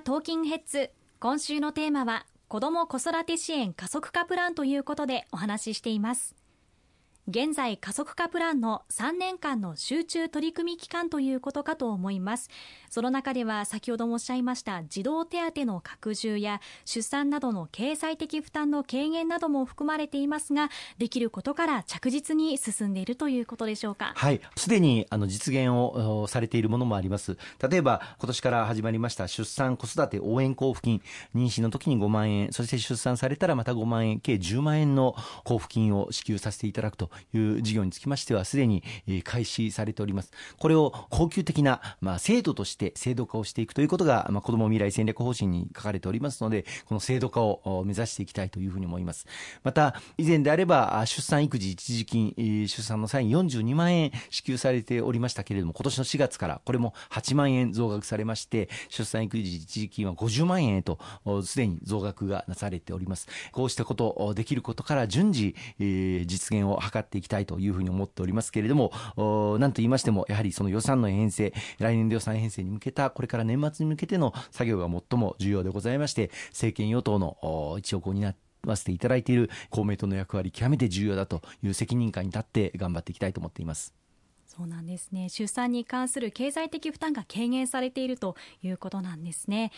はトーキンヘッズ今週のテーマは子ども子育て支援加速化プランということでお話ししています。現在加速化プランの3年間の集中取り組み期間ということかと思います。その中では先ほどもおっしゃいました児童手当の拡充や出産などの経済的負担の軽減なども含まれていますができることから着実に進んでいるということでしょうか？はい。すでにあの実現をされているものもあります。例えば今年から始まりました出産子育て応援交付金。妊娠の時に5万円。そして出産されたらまた5万円計10万円の交付金を支給させていただくという事業につきましてはすでに開始されております。これを恒久的な、まあ、制度として制度化をしていくということが、まあ、子ども未来戦略方針に書かれておりますのでこの制度化を目指していきたいというふうに思います。また以前であれば出産育児一時金出産の際に42万円支給されておりましたけれども今年の4月からこれも8万円増額されまして出産育児一時金は50万円へとすでに増額がなされております。こうしたことできることから順次、実現を図っていきたいというふうに思っておりますけれども何と言いましてもやはりその予算の編成来年度予算編成に向けたこれから年末に向けての作業が最も重要でございまして政権与党の一翼を担ってわせていただいている公明党の役割極めて重要だという責任感に立って頑張っていきたいと思っています。そうなんですね。出産に関する経済的負担が軽減されているということなんですね。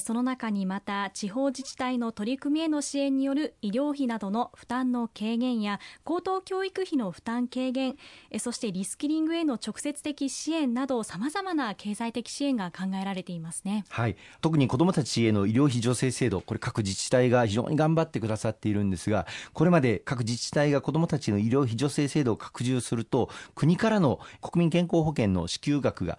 その中にまた地方自治体の取り組みへの支援による医療費などの負担の軽減や高等教育費の負担軽減そしてリスキリングへの直接的支援などさまざまな経済的支援が考えられていますね、はい、特に子どもたちへの医療費助成制度これ各自治体が非常に頑張ってくださっているんですがこれまで各自治体が子どもたちの医療費助成制度を拡充すると国からの国民健康保険の支給額が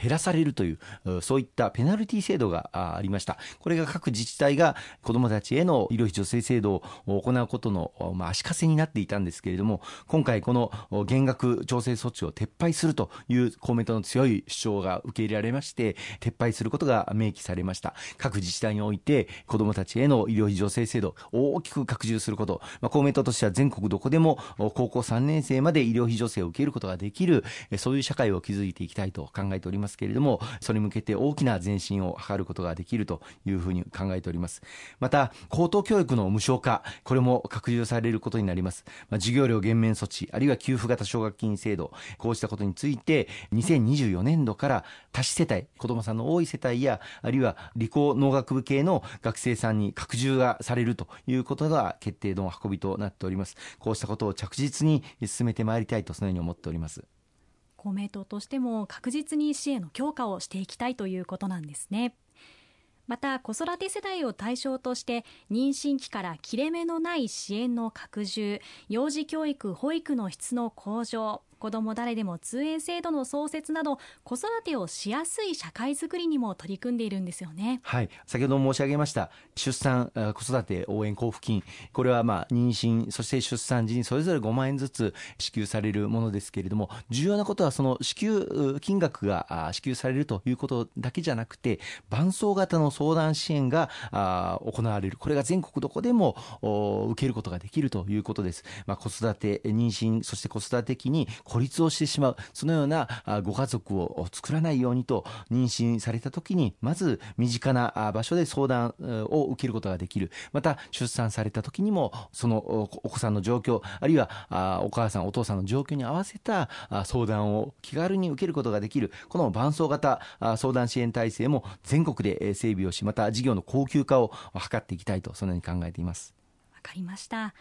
減らされるというそういったペナルティ制度がありました。これが各自治体が子どもたちへの医療費助成制度を行うことの、まあ、足かせになっていたんですけれども今回この減額調整措置を撤廃するという公明党の強い主張が受け入れられまして撤廃することが明記されました。各自治体において子どもたちへの医療費助成制度を大きく拡充すること、まあ、公明党としては全国どこでも高校3年生まで医療費助成を受けることができるそういう社会を築いていきたいと考えておりますけれどもそれに向けて大きな前進を図ることができるきるというふうに考えております。また高等教育の無償化これも拡充されることになります、まあ、授業料減免措置あるいは給付型奨学金制度こうしたことについて2024年度から多子世帯子どもさんの多い世帯やあるいは理工農学部系の学生さんに拡充がされるということが決定の運びとなっております。こうしたことを着実に進めてまいりたいとそのように思っております。公明党としても確実に支援の強化をしていきたいということなんですね。また子育て世代を対象として妊娠期から切れ目のない支援の拡充幼児教育保育の質の向上子ども誰でも通園制度の創設など子育てをしやすい社会づくりにも取り組んでいるんですよね。はい先ほど申し上げました出産子育て応援交付金これはまあ妊娠そして出産時にそれぞれ5万円ずつ支給されるものですけれども重要なことはその支給金額が支給されるということだけじゃなくて伴走型の相談支援が行われるこれが全国どこでも受けることができるということです。まあ、子育て妊娠そして子育て期に孤立をしてしまう。そのようなご家族を作らないようにと妊娠された時にまず身近な場所で相談を受けることができる。また出産された時にもそのお子さんの状況あるいはお母さんお父さんの状況に合わせた相談を気軽に受けることができる。この伴走型相談支援体制も全国で整備をしまた事業の高級化を図っていきたいとそのように考えています。わかりました。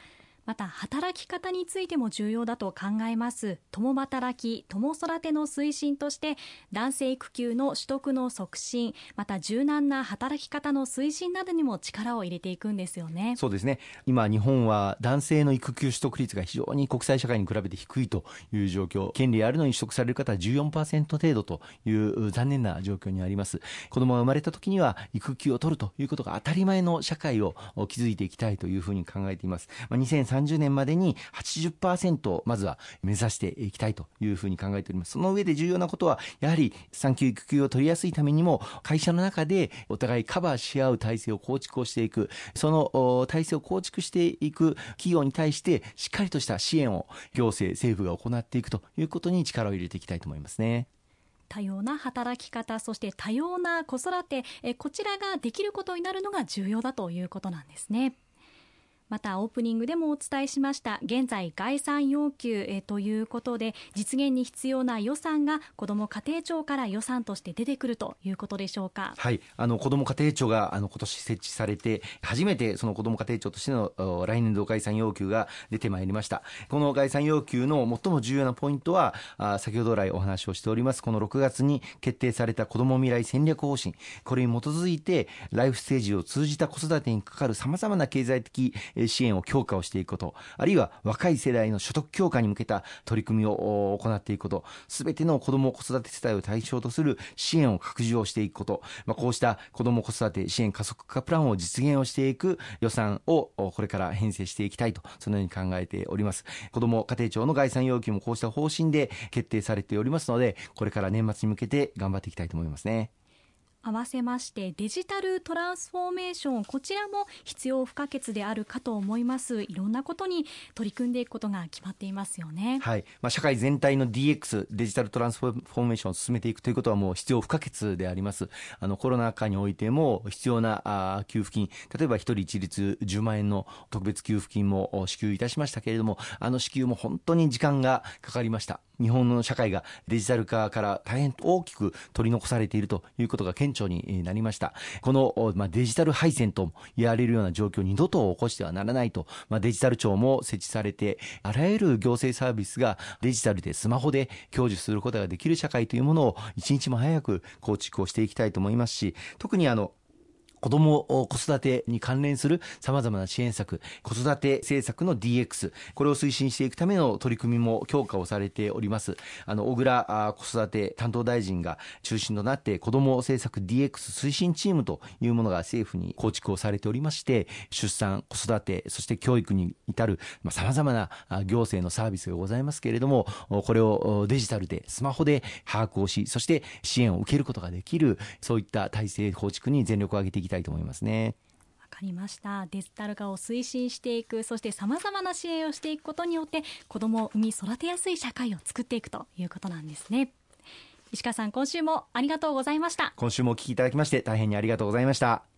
また働き方についても重要だと考えます。共働き共育ての推進として男性育休の取得の促進また柔軟な働き方の推進などにも力を入れていくんですよね。そうですね。今日本は男性の育休取得率が非常に国際社会に比べて低いという状況。権利あるのに取得される方は14%程度という残念な状況にあります。子供が生まれた時には育休を取るということが当たり前の社会を築いていきたいというふうに考えています、まあ、2030年までに80%をまずは目指していきたいというふうに考えております。その上で重要なことはやはり産休育休を取りやすいためにも会社の中でお互いカバーし合う体制を構築をしていく。その体制を構築していく企業に対してしっかりとした支援を行政政府が行っていくということに力を入れていきたいと思いますね。多様な働き方そして多様な子育てえこちらができることになるのが重要だということなんですね。またオープニングでもお伝えしました現在概算要求ということで実現に必要な予算が子ども家庭庁から予算として出てくるということでしょうか。はい。あの子ども家庭庁があの今年設置されて初めてその子ども家庭庁としての来年度概算要求が出てまいりました。この概算要求の最も重要なポイントは先ほど来お話をしておりますこの6月に決定された子ども未来戦略方針。これに基づいてライフステージを通じた子育てにかかるさまざまな経済的支援を強化をしていくこと、あるいは若い世代の所得強化に向けた取り組みを行っていくこと、すべての子ども子育て世帯を対象とする支援を拡充をしていくこと、まあ、こうした子ども子育て支援加速化プランを実現をしていく予算をこれから編成していきたいと、そのように考えております。子ども家庭庁の概算要求もこうした方針で決定されておりますので、これから年末に向けて頑張っていきたいと思いますね。合わせましてデジタルトランスフォーメーションこちらも必要不可欠であるかと思います。いろんなことに取り組んでいくことが決まっていますよね。はい。まあ、社会全体の DX デジタルトランスフォーメーションを進めていくということはもう必要不可欠であります。あのコロナ禍においても必要な給付金。例えば一人一律10万円の特別給付金も支給いたしましたけれどもあの支給も本当に時間がかかりました。日本の社会がデジタル化から大変大きく取り残されているということが顕著になりました。この、まあ、デジタル敗戦と言われるような状況を二度と起こしてはならないと、まあ、デジタル庁も設置されて、あらゆる行政サービスがデジタルでスマホで享受することができる社会というものを一日も早く構築をしていきたいと思いますし、特にあの、子供子育てに関連する様々な支援策、子育て政策の DX、これを推進していくための取り組みも強化をされております。あの、小倉子育て担当大臣が中心となって子供政策 DX 推進チームというものが政府に構築をされておりまして、出産、子育て、そして教育に至る、まあ、様々な行政のサービスがございますけれども、これをデジタルで、スマホで把握をし、そして支援を受けることができる、そういった体制構築に全力を挙げていきたいたいと思いますね。わかりました。デジタル化を推進していくそしてさまざまな支援をしていくことによって子どもを産み育てやすい社会を作っていくということなんですね。石川さん今週もありがとうございました。今週もお聞きいただきまして大変にありがとうございました